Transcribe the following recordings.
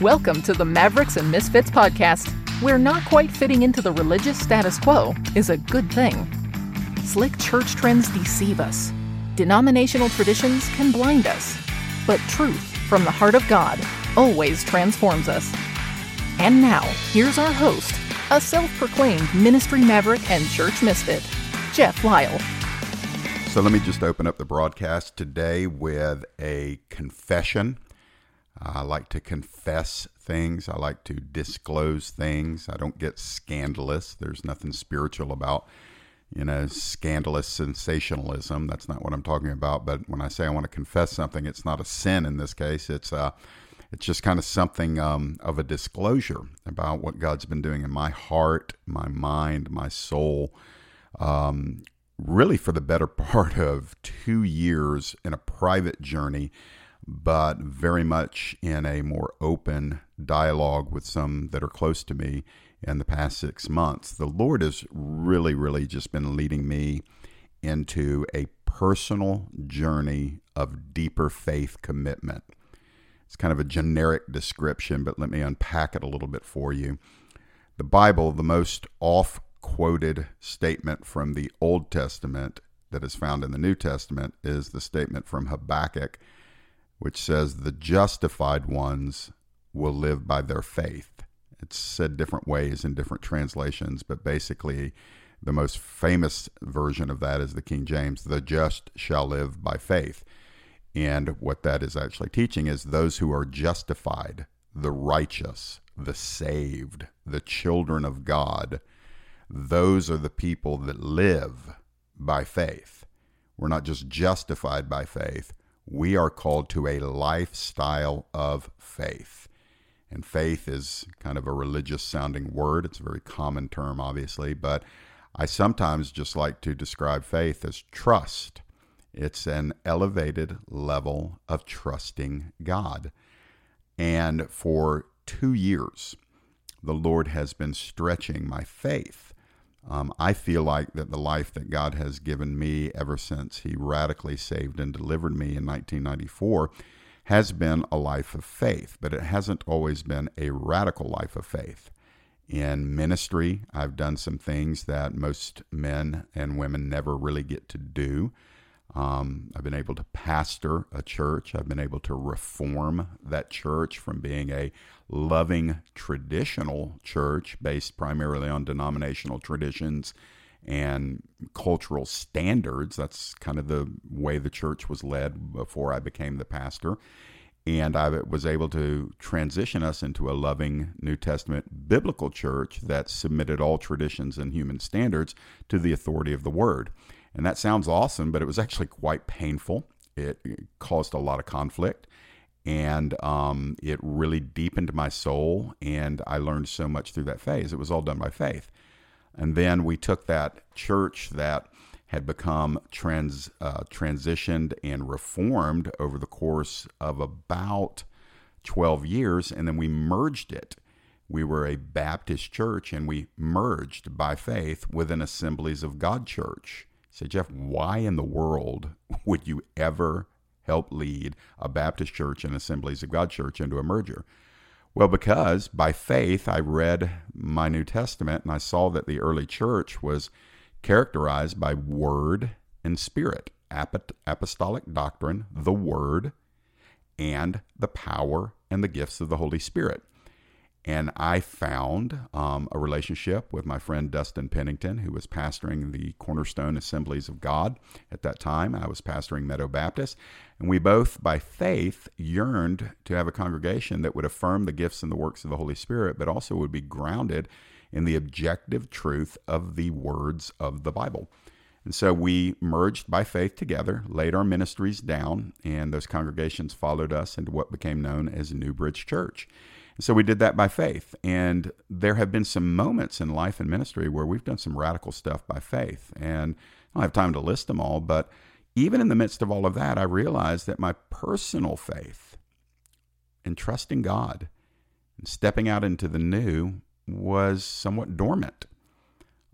Welcome to the Mavericks and Misfits podcast, where not quite fitting into the religious status quo is a good thing. Slick church trends deceive us, denominational traditions can blind us, but truth from the heart of God always transforms us. And now, here's our host, a self proclaimed ministry maverick and church misfit, Jeff Lyle. So let me just open up the broadcast today with a confession. I like to confess things. I like to disclose things. I don't get scandalous. There's nothing spiritual about, you know, scandalous sensationalism. That's not what I'm talking about. But when I say I want to confess something, it's not a sin in this case. It's uh, it's just kind of something um, of a disclosure about what God's been doing in my heart, my mind, my soul. Um, really, for the better part of two years in a private journey but very much in a more open dialogue with some that are close to me in the past six months. The Lord has really, really just been leading me into a personal journey of deeper faith commitment. It's kind of a generic description, but let me unpack it a little bit for you. The Bible, the most oft quoted statement from the Old Testament that is found in the New Testament, is the statement from Habakkuk which says the justified ones will live by their faith. It's said different ways in different translations, but basically, the most famous version of that is the King James the just shall live by faith. And what that is actually teaching is those who are justified, the righteous, the saved, the children of God, those are the people that live by faith. We're not just justified by faith, we are called to a lifestyle of faith. And faith is kind of a religious sounding word. It's a very common term, obviously, but I sometimes just like to describe faith as trust. It's an elevated level of trusting God. And for two years, the Lord has been stretching my faith um, I feel like that the life that God has given me ever since He radically saved and delivered me in 1994 has been a life of faith, but it hasn't always been a radical life of faith. In ministry, I've done some things that most men and women never really get to do. Um, I've been able to pastor a church. I've been able to reform that church from being a loving traditional church based primarily on denominational traditions and cultural standards. That's kind of the way the church was led before I became the pastor. And I was able to transition us into a loving New Testament biblical church that submitted all traditions and human standards to the authority of the Word. And that sounds awesome, but it was actually quite painful. It caused a lot of conflict and um, it really deepened my soul. And I learned so much through that phase. It was all done by faith. And then we took that church that had become trans, uh, transitioned and reformed over the course of about 12 years, and then we merged it. We were a Baptist church and we merged by faith with an Assemblies of God church. Say, Jeff, why in the world would you ever help lead a Baptist church and Assemblies of God church into a merger? Well, because by faith I read my New Testament and I saw that the early church was characterized by word and spirit, apostolic doctrine, the word, and the power and the gifts of the Holy Spirit. And I found um, a relationship with my friend Dustin Pennington, who was pastoring the Cornerstone Assemblies of God at that time. I was pastoring Meadow Baptist. And we both, by faith, yearned to have a congregation that would affirm the gifts and the works of the Holy Spirit, but also would be grounded in the objective truth of the words of the Bible. And so we merged by faith together, laid our ministries down, and those congregations followed us into what became known as New Bridge Church. So we did that by faith. And there have been some moments in life and ministry where we've done some radical stuff by faith. And I don't have time to list them all, but even in the midst of all of that, I realized that my personal faith in trusting God and stepping out into the new was somewhat dormant.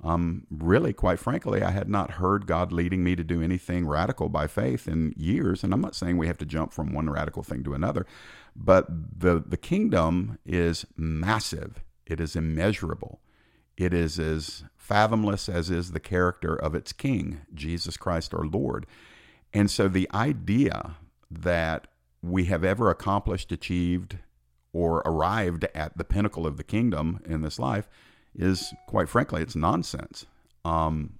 um, really, quite frankly, I had not heard God leading me to do anything radical by faith in years. And I'm not saying we have to jump from one radical thing to another, but the, the kingdom is massive, it is immeasurable, it is as fathomless as is the character of its king, Jesus Christ our Lord. And so the idea that we have ever accomplished, achieved, or arrived at the pinnacle of the kingdom in this life is, quite frankly, it's nonsense. Um,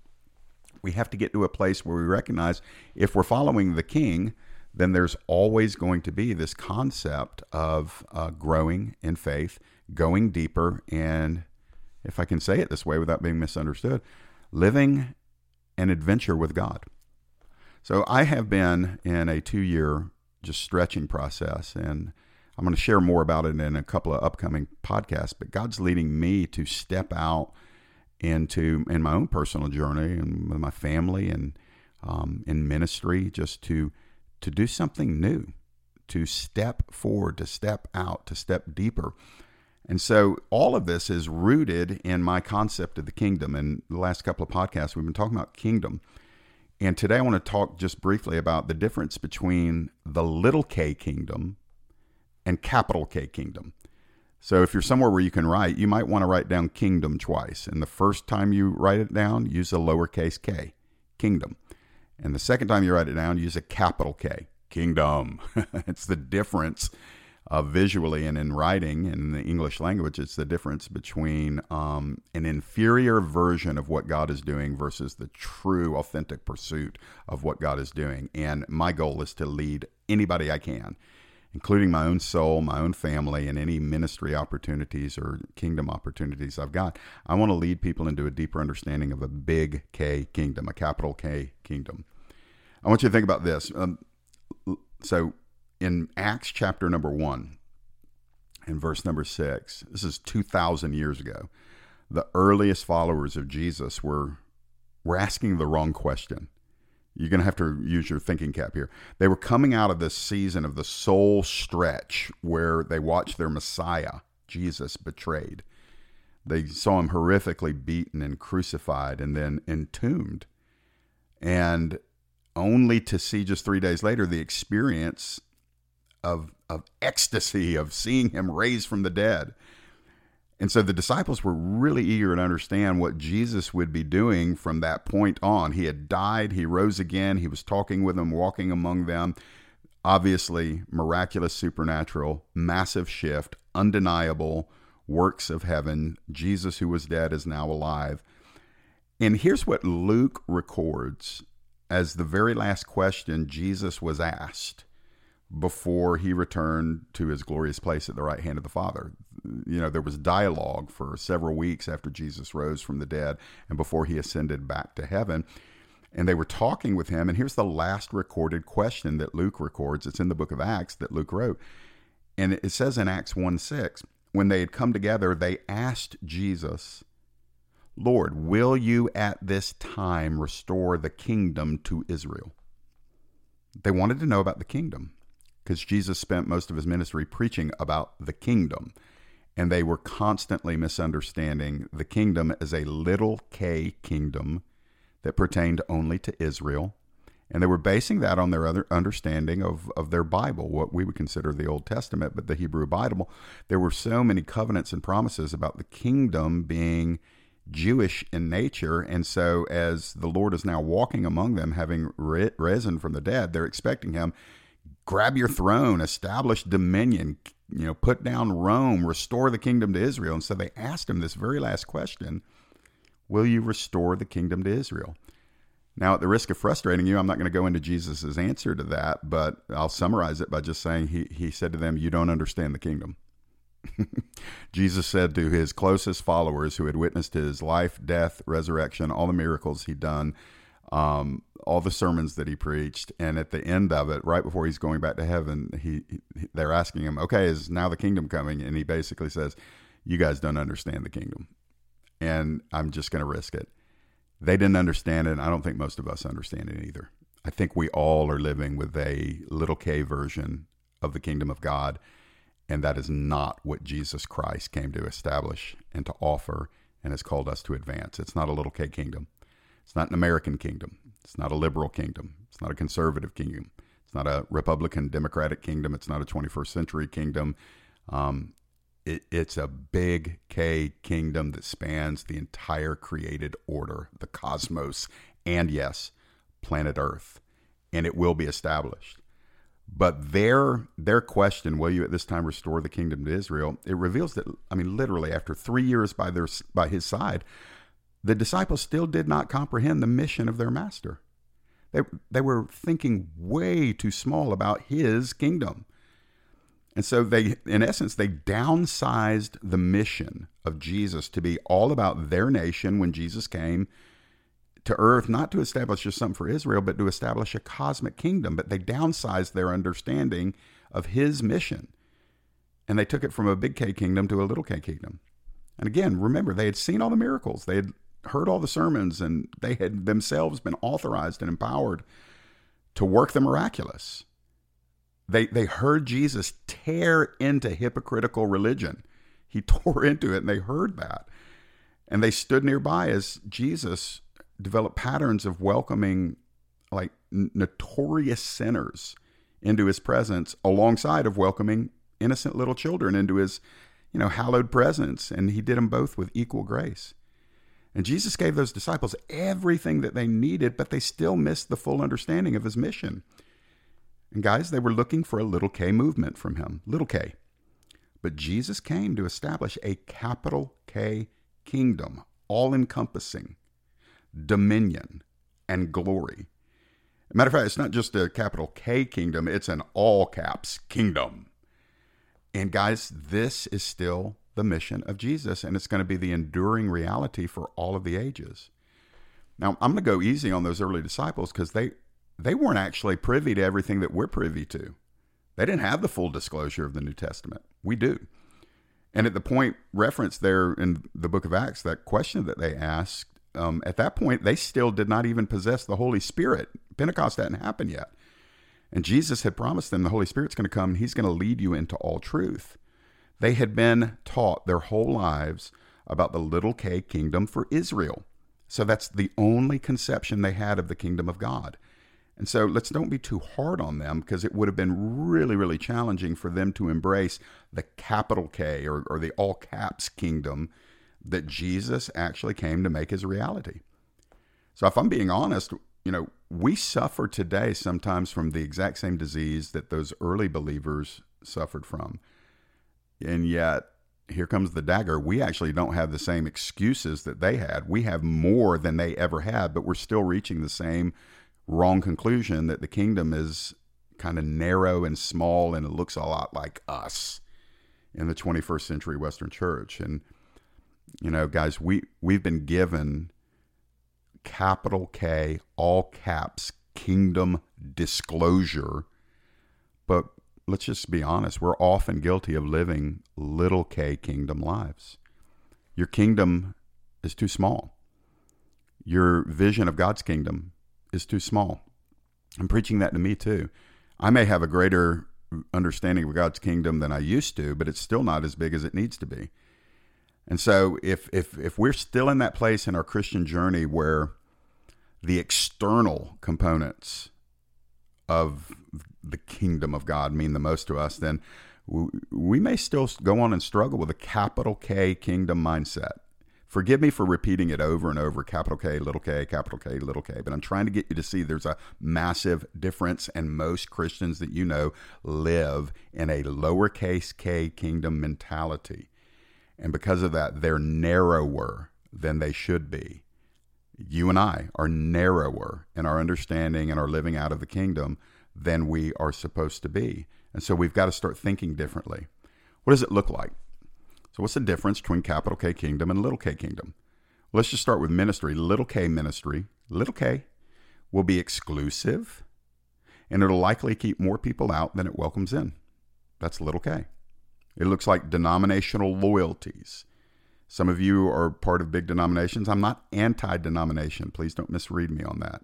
we have to get to a place where we recognize if we're following the king, then there's always going to be this concept of uh, growing in faith, going deeper, and if I can say it this way without being misunderstood, living an adventure with God. So I have been in a two year just stretching process, and I'm going to share more about it in a couple of upcoming podcasts. But God's leading me to step out into in my own personal journey and with my family and um, in ministry, just to to do something new, to step forward, to step out, to step deeper. And so all of this is rooted in my concept of the kingdom. And the last couple of podcasts, we've been talking about kingdom. And today I want to talk just briefly about the difference between the little k kingdom and capital K kingdom. So if you're somewhere where you can write, you might want to write down kingdom twice. And the first time you write it down, use a lowercase k, kingdom. And the second time you write it down, use a capital K, kingdom. it's the difference uh, visually and in writing in the English language. It's the difference between um, an inferior version of what God is doing versus the true, authentic pursuit of what God is doing. And my goal is to lead anybody I can, including my own soul, my own family, and any ministry opportunities or kingdom opportunities I've got. I want to lead people into a deeper understanding of a big K kingdom, a capital K kingdom. I want you to think about this. Um, so, in Acts chapter number one and verse number six, this is 2,000 years ago, the earliest followers of Jesus were, were asking the wrong question. You're going to have to use your thinking cap here. They were coming out of this season of the soul stretch where they watched their Messiah, Jesus, betrayed. They saw him horrifically beaten and crucified and then entombed. And only to see just three days later the experience of, of ecstasy of seeing him raised from the dead. And so the disciples were really eager to understand what Jesus would be doing from that point on. He had died, he rose again, he was talking with them, walking among them. Obviously, miraculous, supernatural, massive shift, undeniable works of heaven. Jesus, who was dead, is now alive. And here's what Luke records as the very last question Jesus was asked before he returned to his glorious place at the right hand of the Father. You know, there was dialogue for several weeks after Jesus rose from the dead and before he ascended back to heaven. And they were talking with him. And here's the last recorded question that Luke records. It's in the book of Acts that Luke wrote. And it says in Acts 1 6, when they had come together, they asked Jesus, Lord, will you at this time restore the kingdom to Israel? They wanted to know about the kingdom because Jesus spent most of his ministry preaching about the kingdom. And they were constantly misunderstanding the kingdom as a little k kingdom that pertained only to Israel. And they were basing that on their other understanding of, of their Bible, what we would consider the Old Testament, but the Hebrew Bible. There were so many covenants and promises about the kingdom being Jewish in nature. And so, as the Lord is now walking among them, having risen from the dead, they're expecting him grab your throne, establish dominion, you know, put down Rome, restore the kingdom to Israel. And so they asked him this very last question Will you restore the kingdom to Israel? Now, at the risk of frustrating you, I'm not going to go into Jesus' answer to that, but I'll summarize it by just saying he, he said to them, You don't understand the kingdom. Jesus said to his closest followers who had witnessed his life, death, resurrection, all the miracles he'd done, um, all the sermons that he preached, and at the end of it, right before he's going back to heaven, he, he they're asking him, "Okay, is now the kingdom coming?" And he basically says, "You guys don't understand the kingdom, and I'm just going to risk it." They didn't understand it. And I don't think most of us understand it either. I think we all are living with a little k version of the kingdom of God and that is not what Jesus Christ came to establish and to offer and has called us to advance. It's not a little K kingdom. It's not an American kingdom. It's not a liberal kingdom. It's not a conservative kingdom. It's not a Republican Democratic kingdom. It's not a 21st century kingdom. Um, it, it's a big K kingdom that spans the entire created order, the cosmos, and yes, planet Earth. And it will be established. But their their question, will you at this time restore the kingdom to Israel? It reveals that I mean, literally, after three years by their by his side, the disciples still did not comprehend the mission of their master. They they were thinking way too small about his kingdom. And so they in essence they downsized the mission of Jesus to be all about their nation when Jesus came to earth not to establish just something for Israel, but to establish a cosmic kingdom. But they downsized their understanding of his mission. And they took it from a big K kingdom to a little K kingdom. And again, remember, they had seen all the miracles, they had heard all the sermons, and they had themselves been authorized and empowered to work the miraculous. They, they heard Jesus tear into hypocritical religion. He tore into it, and they heard that. And they stood nearby as Jesus developed patterns of welcoming like notorious sinners into his presence alongside of welcoming innocent little children into his you know hallowed presence and he did them both with equal grace and jesus gave those disciples everything that they needed but they still missed the full understanding of his mission and guys they were looking for a little k movement from him little k but jesus came to establish a capital k kingdom all encompassing dominion, and glory. Matter of fact, it's not just a capital K kingdom, it's an all caps kingdom. And guys, this is still the mission of Jesus, and it's going to be the enduring reality for all of the ages. Now, I'm going to go easy on those early disciples because they, they weren't actually privy to everything that we're privy to. They didn't have the full disclosure of the New Testament. We do. And at the point referenced there in the book of Acts, that question that they asked um, at that point, they still did not even possess the Holy Spirit. Pentecost hadn't happened yet. And Jesus had promised them the Holy Spirit's going to come and he's going to lead you into all truth. They had been taught their whole lives about the little k kingdom for Israel. So that's the only conception they had of the kingdom of God. And so let's don't be too hard on them because it would have been really, really challenging for them to embrace the capital K or, or the all caps kingdom that Jesus actually came to make his reality. So if I'm being honest, you know, we suffer today sometimes from the exact same disease that those early believers suffered from. And yet, here comes the dagger. We actually don't have the same excuses that they had. We have more than they ever had, but we're still reaching the same wrong conclusion that the kingdom is kind of narrow and small and it looks a lot like us in the 21st century Western church. And you know, guys, we we've been given capital K, all caps, kingdom disclosure. But let's just be honest, we're often guilty of living little k kingdom lives. Your kingdom is too small. Your vision of God's kingdom is too small. I'm preaching that to me too. I may have a greater understanding of God's kingdom than I used to, but it's still not as big as it needs to be. And so if if if we're still in that place in our Christian journey where the external components of the kingdom of God mean the most to us, then we may still go on and struggle with a capital K kingdom mindset. Forgive me for repeating it over and over capital K, little k, capital K, little k, but I'm trying to get you to see there's a massive difference, and most Christians that you know live in a lowercase k kingdom mentality. And because of that, they're narrower than they should be. You and I are narrower in our understanding and our living out of the kingdom than we are supposed to be. And so we've got to start thinking differently. What does it look like? So, what's the difference between capital K kingdom and little k kingdom? Let's just start with ministry. Little k ministry, little k, will be exclusive and it'll likely keep more people out than it welcomes in. That's little k. It looks like denominational loyalties. Some of you are part of big denominations. I'm not anti denomination. Please don't misread me on that.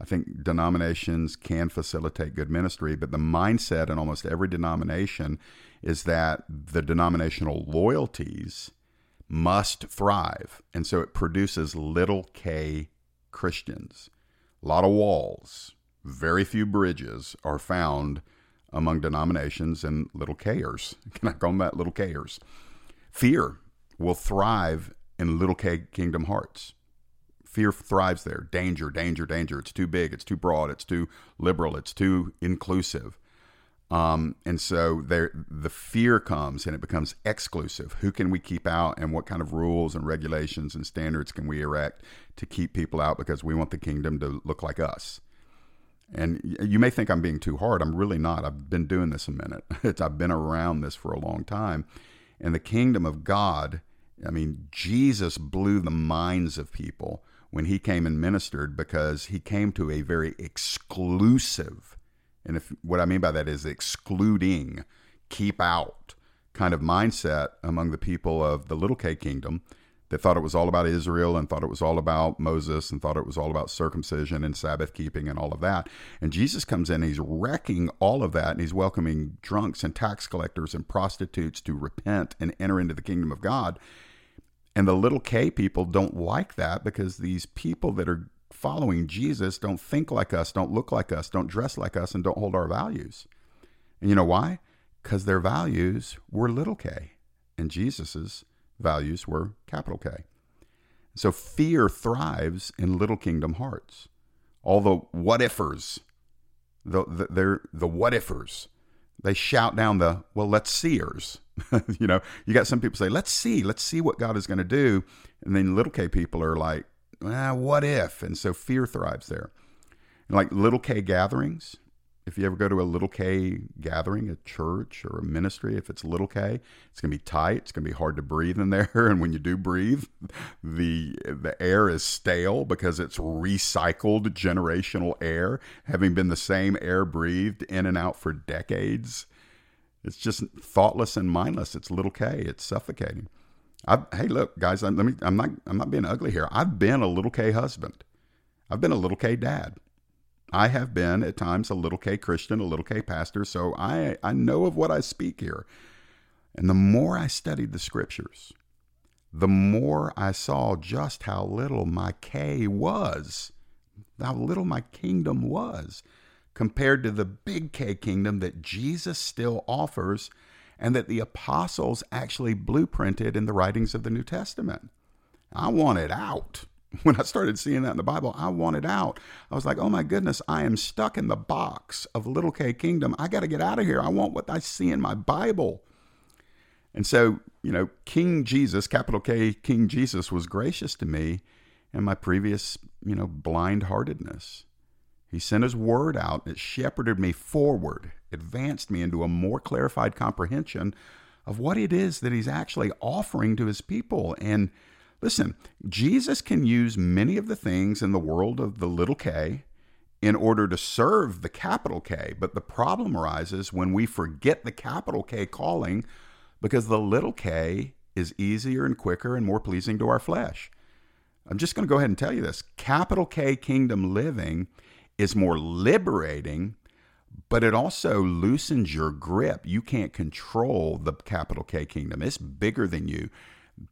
I think denominations can facilitate good ministry, but the mindset in almost every denomination is that the denominational loyalties must thrive. And so it produces little k Christians. A lot of walls, very few bridges are found among denominations and little kers. Can I call them that? Little kers. Fear will thrive in little k kingdom hearts. Fear thrives there. Danger, danger, danger. It's too big. It's too broad. It's too liberal. It's too inclusive. Um, and so there, the fear comes and it becomes exclusive. Who can we keep out, and what kind of rules and regulations and standards can we erect to keep people out because we want the kingdom to look like us? And you may think I'm being too hard. I'm really not. I've been doing this a minute. It's, I've been around this for a long time. And the kingdom of God, I mean, Jesus blew the minds of people when he came and ministered because he came to a very exclusive and if what I mean by that is excluding, keep out kind of mindset among the people of the little K kingdom that thought it was all about Israel and thought it was all about Moses and thought it was all about circumcision and Sabbath keeping and all of that. And Jesus comes in, he's wrecking all of that, and he's welcoming drunks and tax collectors and prostitutes to repent and enter into the kingdom of God. And the little K people don't like that because these people that are following Jesus don't think like us, don't look like us, don't dress like us, and don't hold our values. And you know why? Because their values were little k, and Jesus's values were capital K. So fear thrives in little kingdom hearts. All the what ifers, the, the, they're the what ifers. They shout down the, well, let's seers. you know, you got some people say, let's see, let's see what God is going to do. And then little k people are like, ah, what if? And so fear thrives there. And like little K gatherings, if you ever go to a little K gathering, a church or a ministry, if it's little K, it's going to be tight. It's going to be hard to breathe in there. And when you do breathe, the the air is stale because it's recycled generational air, having been the same air breathed in and out for decades. It's just thoughtless and mindless. It's little K. It's suffocating. I, hey, look, guys, let me. I'm not. I'm not being ugly here. I've been a little K husband. I've been a little K dad. I have been at times a little K Christian, a little K pastor. So I I know of what I speak here. And the more I studied the scriptures, the more I saw just how little my K was, how little my kingdom was compared to the big K kingdom that Jesus still offers and that the apostles actually blueprinted in the writings of the New Testament. I want it out. When I started seeing that in the Bible, I wanted out. I was like, oh my goodness, I am stuck in the box of little K kingdom. I got to get out of here. I want what I see in my Bible. And so, you know, King Jesus, capital K, King Jesus was gracious to me in my previous, you know, blind heartedness. He sent his word out. It shepherded me forward, advanced me into a more clarified comprehension of what it is that he's actually offering to his people. And listen, Jesus can use many of the things in the world of the little k in order to serve the capital K. But the problem arises when we forget the capital K calling because the little k is easier and quicker and more pleasing to our flesh. I'm just going to go ahead and tell you this capital K kingdom living is more liberating, but it also loosens your grip. You can't control the capital K kingdom. It's bigger than you.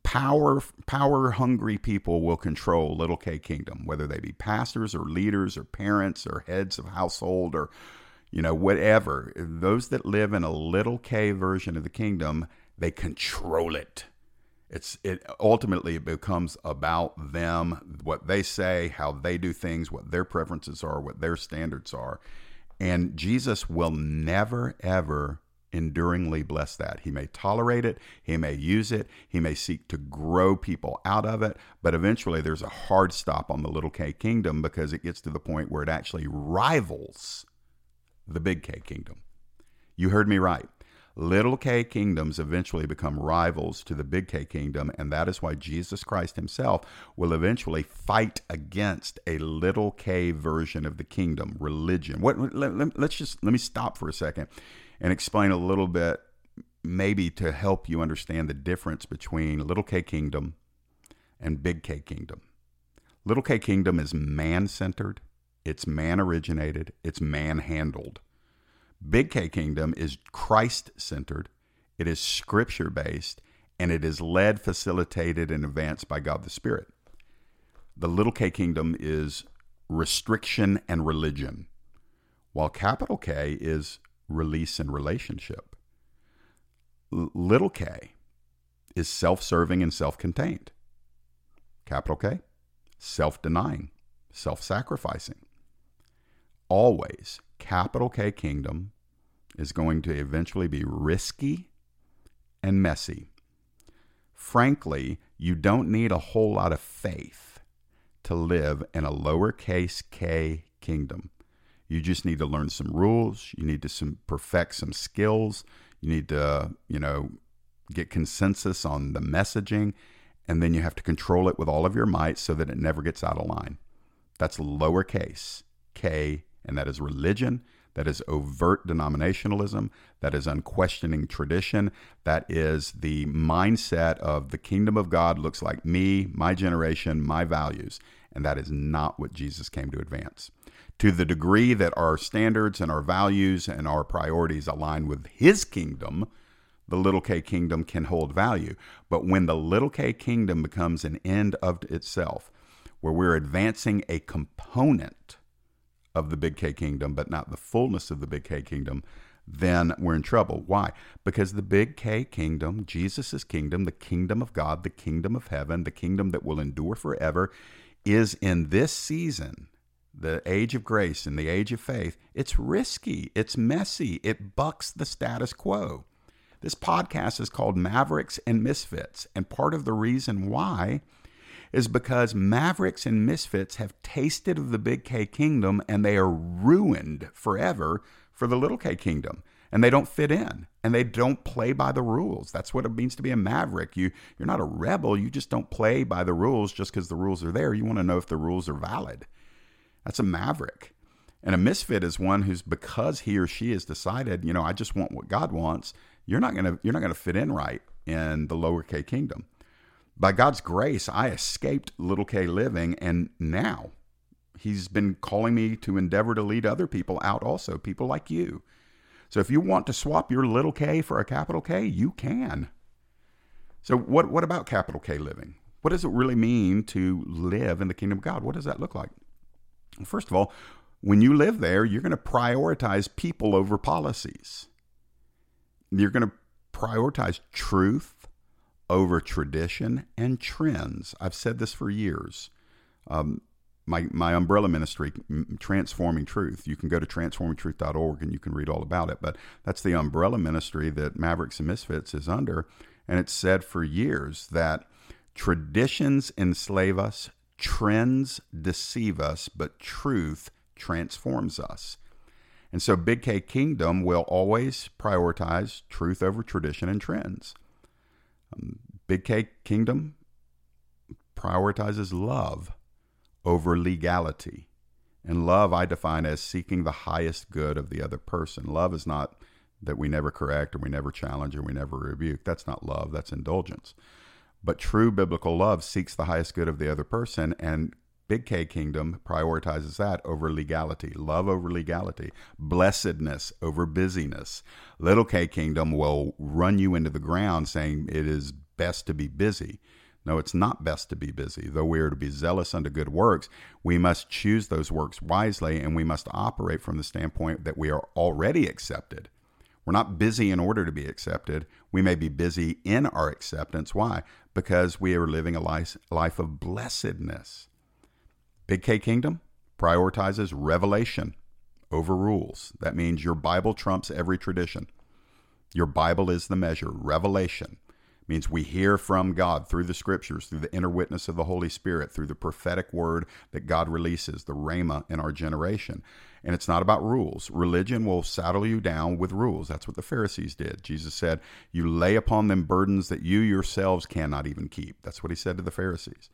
Power power hungry people will control little K kingdom, whether they be pastors or leaders or parents or heads of household or you know whatever. Those that live in a little K version of the kingdom, they control it. It's it ultimately it becomes about them, what they say, how they do things, what their preferences are, what their standards are. And Jesus will never ever enduringly bless that. He may tolerate it, he may use it, he may seek to grow people out of it, but eventually there's a hard stop on the little K kingdom because it gets to the point where it actually rivals the big K kingdom. You heard me right little k kingdoms eventually become rivals to the big K kingdom, and that is why Jesus Christ himself will eventually fight against a little k version of the kingdom, religion. What, let, let, let's just let me stop for a second and explain a little bit, maybe to help you understand the difference between little k kingdom and big K kingdom. Little k kingdom is man centered, it's man originated, it's man handled. Big K Kingdom is Christ centered, it is scripture based, and it is led, facilitated, and advanced by God the Spirit. The little k kingdom is restriction and religion, while capital K is release and relationship. L- little k is self serving and self contained. Capital K, self denying, self sacrificing. Always, capital K kingdom is going to eventually be risky and messy. Frankly, you don't need a whole lot of faith to live in a lowercase k kingdom. You just need to learn some rules. You need to some, perfect some skills. You need to, you know, get consensus on the messaging, and then you have to control it with all of your might so that it never gets out of line. That's lowercase k, and that is religion. That is overt denominationalism. That is unquestioning tradition. That is the mindset of the kingdom of God looks like me, my generation, my values. And that is not what Jesus came to advance. To the degree that our standards and our values and our priorities align with his kingdom, the little k kingdom can hold value. But when the little k kingdom becomes an end of itself, where we're advancing a component of the big K kingdom, but not the fullness of the big K kingdom, then we're in trouble. Why? Because the big K kingdom, Jesus' kingdom, the kingdom of God, the kingdom of heaven, the kingdom that will endure forever, is in this season, the age of grace and the age of faith. It's risky, it's messy, it bucks the status quo. This podcast is called Mavericks and Misfits, and part of the reason why is because Mavericks and Misfits have tasted of the big K kingdom and they are ruined forever for the little K kingdom. And they don't fit in and they don't play by the rules. That's what it means to be a maverick. You, you're not a rebel. You just don't play by the rules just because the rules are there. You want to know if the rules are valid. That's a maverick. And a misfit is one who's because he or she has decided, you know, I just want what God wants. You're not gonna you're not gonna fit in right in the lower K kingdom by God's grace, I escaped little K living, and now He's been calling me to endeavor to lead other people out also, people like you. So if you want to swap your little k for a capital K, you can. So what what about capital K living? What does it really mean to live in the kingdom of God? What does that look like? First of all, when you live there, you're going to prioritize people over policies. You're going to prioritize truth over tradition and trends. I've said this for years. Um, my, my umbrella ministry, Transforming Truth, you can go to transformingtruth.org and you can read all about it. But that's the umbrella ministry that Mavericks and Misfits is under. And it's said for years that traditions enslave us, trends deceive us, but truth transforms us. And so Big K Kingdom will always prioritize truth over tradition and trends. Um, Big K Kingdom prioritizes love over legality. And love I define as seeking the highest good of the other person. Love is not that we never correct or we never challenge or we never rebuke. That's not love, that's indulgence. But true biblical love seeks the highest good of the other person and Big K Kingdom prioritizes that over legality, love over legality, blessedness over busyness. Little K Kingdom will run you into the ground saying it is best to be busy. No, it's not best to be busy. Though we are to be zealous unto good works, we must choose those works wisely and we must operate from the standpoint that we are already accepted. We're not busy in order to be accepted. We may be busy in our acceptance. Why? Because we are living a life, life of blessedness. Big K Kingdom prioritizes revelation over rules. That means your Bible trumps every tradition. Your Bible is the measure. Revelation means we hear from God through the scriptures, through the inner witness of the Holy Spirit, through the prophetic word that God releases, the Rhema in our generation. And it's not about rules. Religion will saddle you down with rules. That's what the Pharisees did. Jesus said, You lay upon them burdens that you yourselves cannot even keep. That's what he said to the Pharisees.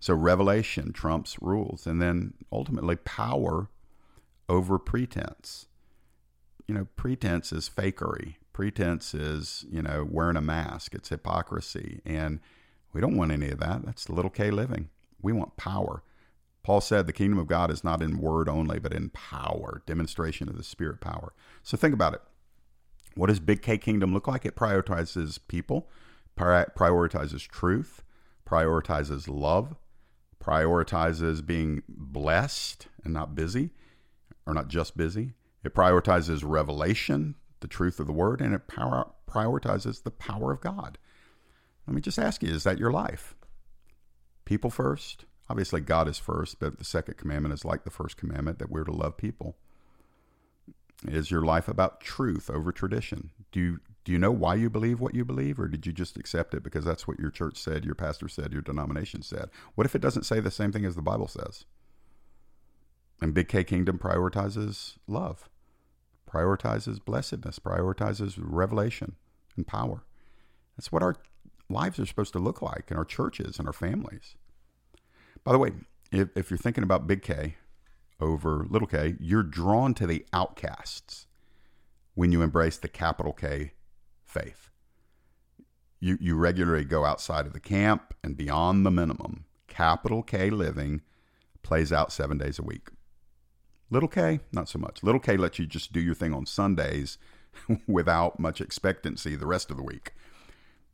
So revelation trumps rules. And then ultimately, power over pretense. You know, pretense is fakery. Pretense is, you know, wearing a mask. It's hypocrisy. And we don't want any of that. That's the little k living. We want power. Paul said the kingdom of God is not in word only, but in power, demonstration of the spirit power. So think about it. What does big K kingdom look like? It prioritizes people, prioritizes truth, prioritizes love, prioritizes being blessed and not busy, or not just busy. It prioritizes revelation, the truth of the word, and it power, prioritizes the power of God. Let me just ask you is that your life? People first? Obviously, God is first, but the second commandment is like the first commandment that we're to love people. Is your life about truth over tradition? Do you, do you know why you believe what you believe, or did you just accept it because that's what your church said, your pastor said, your denomination said? What if it doesn't say the same thing as the Bible says? And Big K Kingdom prioritizes love, prioritizes blessedness, prioritizes revelation and power. That's what our lives are supposed to look like in our churches and our families. By the way, if, if you're thinking about Big K over little k, you're drawn to the outcasts when you embrace the capital K faith. You, you regularly go outside of the camp and beyond the minimum. Capital K living plays out seven days a week. Little K, not so much. Little K lets you just do your thing on Sundays without much expectancy the rest of the week.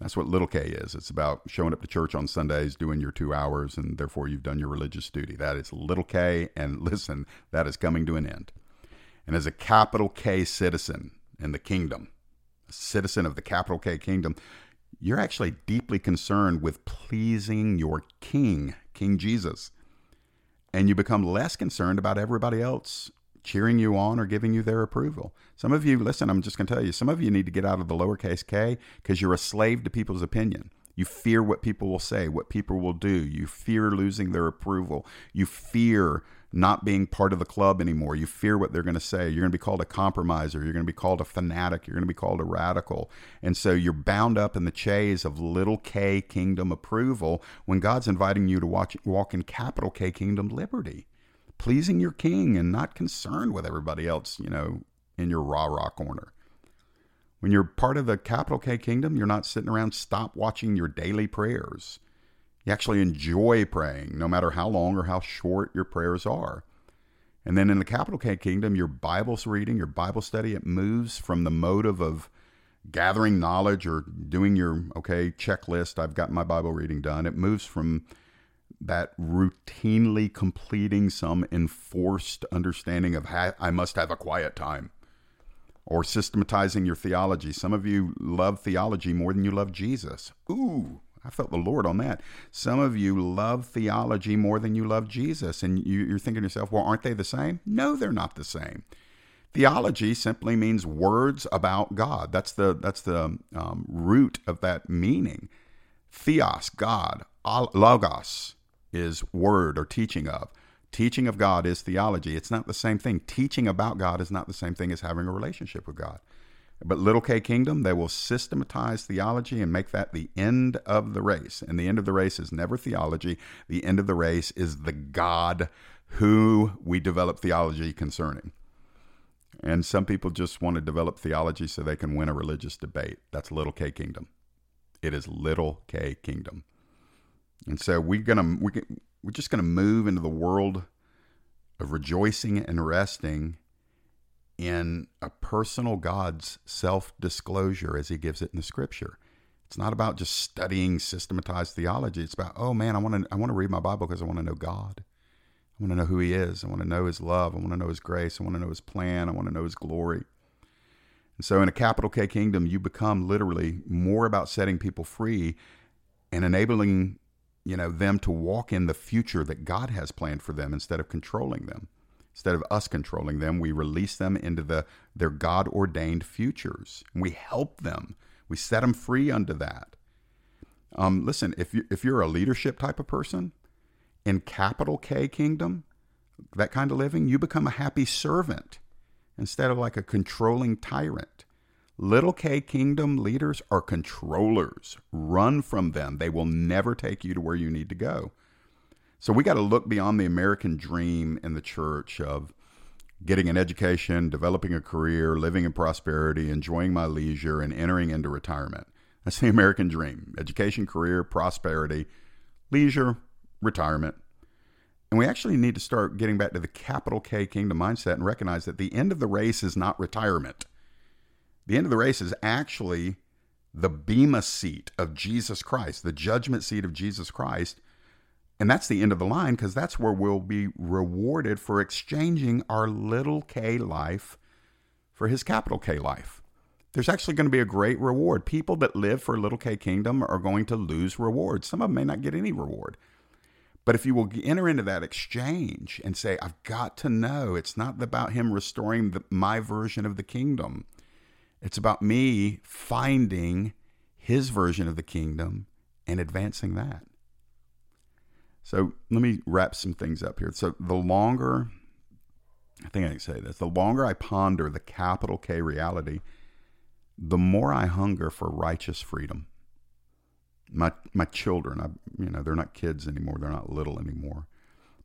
That's what little k is. It's about showing up to church on Sundays, doing your two hours, and therefore you've done your religious duty. That is little k, and listen, that is coming to an end. And as a capital K citizen in the kingdom, a citizen of the capital K kingdom, you're actually deeply concerned with pleasing your king, King Jesus. And you become less concerned about everybody else cheering you on or giving you their approval. Some of you, listen, I'm just going to tell you, some of you need to get out of the lowercase k because you're a slave to people's opinion. You fear what people will say, what people will do. You fear losing their approval. You fear not being part of the club anymore. You fear what they're going to say. You're going to be called a compromiser. You're going to be called a fanatic. You're going to be called a radical. And so you're bound up in the chase of little k kingdom approval when God's inviting you to watch, walk in capital K kingdom liberty pleasing your king and not concerned with everybody else, you know, in your rah rah corner. When you're part of the capital K kingdom, you're not sitting around stop watching your daily prayers. You actually enjoy praying, no matter how long or how short your prayers are. And then in the capital K kingdom, your Bible's reading, your Bible study, it moves from the motive of gathering knowledge or doing your, okay, checklist, I've got my Bible reading done. It moves from that routinely completing some enforced understanding of ha- I must have a quiet time or systematizing your theology. Some of you love theology more than you love Jesus. Ooh, I felt the Lord on that. Some of you love theology more than you love Jesus. And you, are thinking to yourself, well, aren't they the same? No, they're not the same. Theology simply means words about God. That's the, that's the um, root of that meaning. Theos, God, logos, is word or teaching of. Teaching of God is theology. It's not the same thing. Teaching about God is not the same thing as having a relationship with God. But Little K Kingdom, they will systematize theology and make that the end of the race. And the end of the race is never theology. The end of the race is the God who we develop theology concerning. And some people just want to develop theology so they can win a religious debate. That's Little K Kingdom. It is Little K Kingdom. And so we're gonna we we're just gonna move into the world of rejoicing and resting in a personal God's self disclosure as He gives it in the Scripture. It's not about just studying systematized theology. It's about oh man, I want to I want to read my Bible because I want to know God. I want to know who He is. I want to know His love. I want to know His grace. I want to know His plan. I want to know His glory. And so, in a capital K kingdom, you become literally more about setting people free and enabling you know them to walk in the future that God has planned for them instead of controlling them. Instead of us controlling them, we release them into the their God ordained futures. And we help them. We set them free unto that. Um, listen, if you if you're a leadership type of person in capital K kingdom, that kind of living, you become a happy servant instead of like a controlling tyrant. Little K kingdom leaders are controllers. Run from them. They will never take you to where you need to go. So we got to look beyond the American dream in the church of getting an education, developing a career, living in prosperity, enjoying my leisure, and entering into retirement. That's the American dream education, career, prosperity, leisure, retirement. And we actually need to start getting back to the capital K kingdom mindset and recognize that the end of the race is not retirement. The end of the race is actually the Bema seat of Jesus Christ, the judgment seat of Jesus Christ. And that's the end of the line because that's where we'll be rewarded for exchanging our little k life for his capital K life. There's actually going to be a great reward. People that live for little k kingdom are going to lose rewards. Some of them may not get any reward. But if you will enter into that exchange and say, I've got to know, it's not about him restoring the, my version of the kingdom. It's about me finding his version of the kingdom and advancing that. So let me wrap some things up here. So the longer, I think I can say this, the longer I ponder the capital K reality, the more I hunger for righteous freedom. My my children, I, you know, they're not kids anymore. They're not little anymore.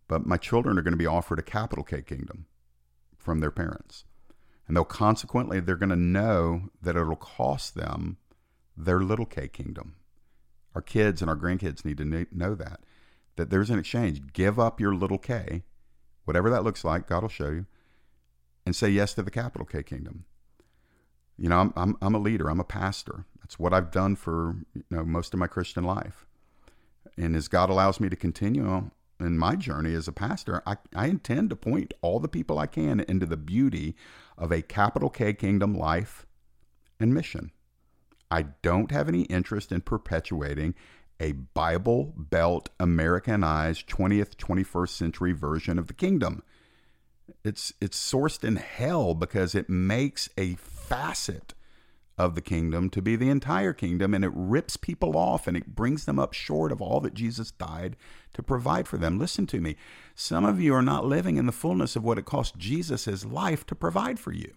But my children are going to be offered a capital K kingdom from their parents. And they'll consequently, they're going to know that it'll cost them their little K kingdom. Our kids and our grandkids need to know that, that there's an exchange. Give up your little K, whatever that looks like, God will show you, and say yes to the capital K kingdom. You know, I'm, I'm, I'm a leader, I'm a pastor. That's what I've done for you know most of my Christian life. And as God allows me to continue in my journey as a pastor, I, I intend to point all the people I can into the beauty of a capital K kingdom life and mission. I don't have any interest in perpetuating a Bible Belt Americanized 20th, 21st century version of the kingdom. It's, it's sourced in hell because it makes a facet of the kingdom to be the entire kingdom and it rips people off and it brings them up short of all that Jesus died to provide for them. Listen to me. Some of you are not living in the fullness of what it cost Jesus his life to provide for you.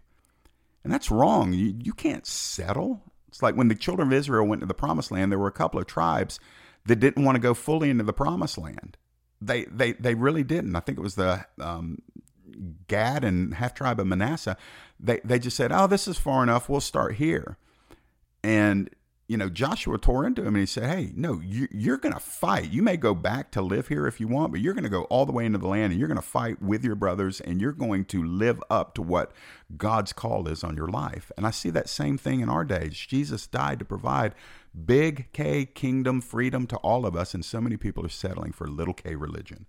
And that's wrong. You, you can't settle. It's like when the children of Israel went to the promised land, there were a couple of tribes that didn't want to go fully into the promised land. They, they, they really didn't. I think it was the um, Gad and half tribe of Manasseh, they, they just said, oh, this is far enough. We'll start here. And, you know, Joshua tore into him and he said, hey, no, you, you're going to fight. You may go back to live here if you want, but you're going to go all the way into the land and you're going to fight with your brothers and you're going to live up to what God's call is on your life. And I see that same thing in our days. Jesus died to provide big K kingdom freedom to all of us, and so many people are settling for little K religion.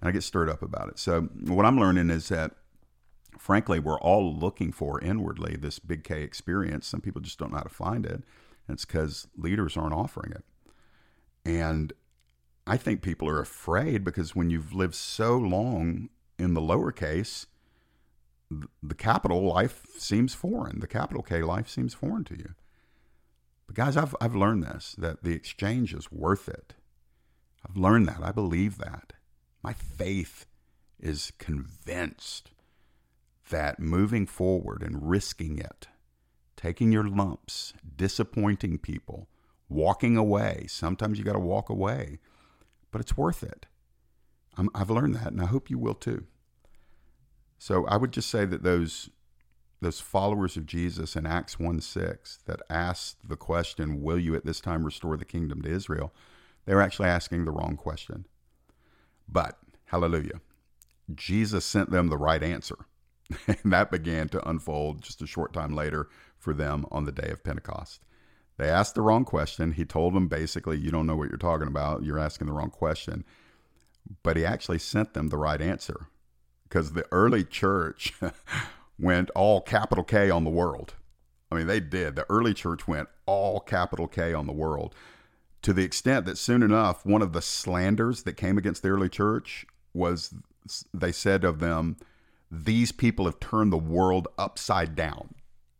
And I get stirred up about it. So, what I'm learning is that, frankly, we're all looking for inwardly this big K experience. Some people just don't know how to find it. It's because leaders aren't offering it. And I think people are afraid because when you've lived so long in the lowercase, the capital life seems foreign. The capital K life seems foreign to you. But guys, I've I've learned this that the exchange is worth it. I've learned that. I believe that. My faith is convinced that moving forward and risking it, taking your lumps, disappointing people, walking away. Sometimes you got to walk away, but it's worth it. i have learned that, and I hope you will too. So I would just say that those those followers of Jesus in Acts 1 6 that asked the question, Will you at this time restore the kingdom to Israel? They were actually asking the wrong question. But, hallelujah, Jesus sent them the right answer. and that began to unfold just a short time later for them on the day of Pentecost. They asked the wrong question. He told them basically, You don't know what you're talking about. You're asking the wrong question. But he actually sent them the right answer because the early church went all capital K on the world. I mean, they did. The early church went all capital K on the world to the extent that soon enough, one of the slanders that came against the early church was they said of them, These people have turned the world upside down.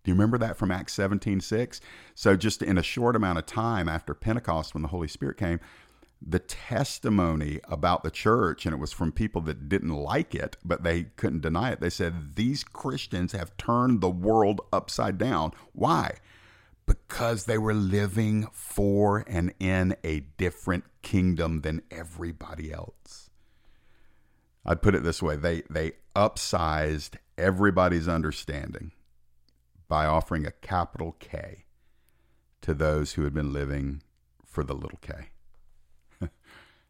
Do you remember that from Acts 17 6? So, just in a short amount of time after Pentecost, when the Holy Spirit came, the testimony about the church, and it was from people that didn't like it, but they couldn't deny it. They said, These Christians have turned the world upside down. Why? because they were living for and in a different kingdom than everybody else. I'd put it this way they, they upsized everybody's understanding by offering a capital K to those who had been living for the little k.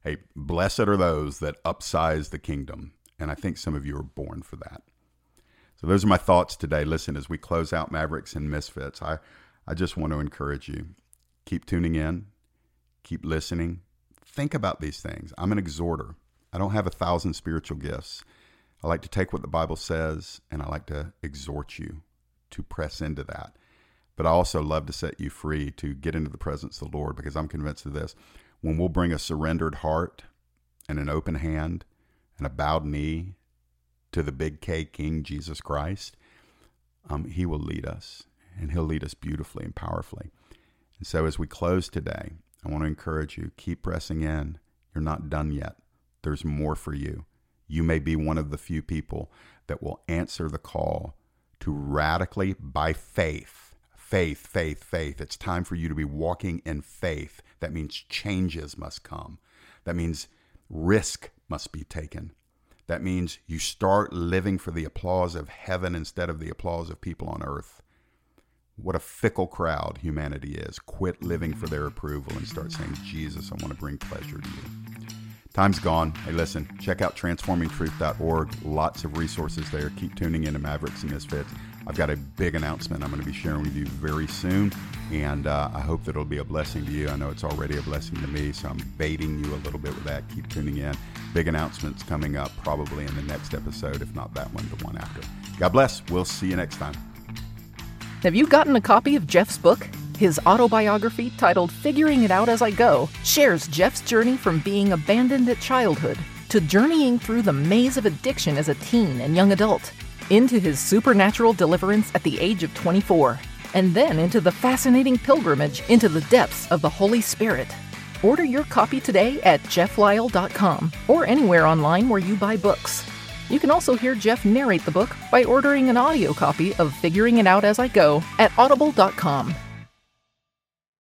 hey, blessed are those that upsize the kingdom. And I think some of you are born for that. So those are my thoughts today. Listen, as we close out Mavericks and Misfits, I I just want to encourage you keep tuning in, keep listening, think about these things. I'm an exhorter, I don't have a thousand spiritual gifts. I like to take what the Bible says and I like to exhort you to press into that. But I also love to set you free to get into the presence of the Lord because I'm convinced of this. When we'll bring a surrendered heart and an open hand and a bowed knee to the big K King Jesus Christ, um, He will lead us and He'll lead us beautifully and powerfully. And so as we close today, I want to encourage you keep pressing in. You're not done yet, there's more for you. You may be one of the few people that will answer the call to radically, by faith, faith, faith, faith. It's time for you to be walking in faith. That means changes must come. That means risk must be taken. That means you start living for the applause of heaven instead of the applause of people on earth. What a fickle crowd humanity is. Quit living for their approval and start saying, Jesus, I want to bring pleasure to you. Time's gone. Hey, listen, check out transformingtruth.org. Lots of resources there. Keep tuning in to Mavericks and Misfits. I've got a big announcement I'm going to be sharing with you very soon, and uh, I hope that it'll be a blessing to you. I know it's already a blessing to me, so I'm baiting you a little bit with that. Keep tuning in. Big announcements coming up probably in the next episode, if not that one, the one after. God bless. We'll see you next time. Have you gotten a copy of Jeff's book? His autobiography, titled Figuring It Out As I Go, shares Jeff's journey from being abandoned at childhood to journeying through the maze of addiction as a teen and young adult, into his supernatural deliverance at the age of 24, and then into the fascinating pilgrimage into the depths of the Holy Spirit. Order your copy today at jefflyle.com or anywhere online where you buy books. You can also hear Jeff narrate the book by ordering an audio copy of Figuring It Out As I Go at audible.com.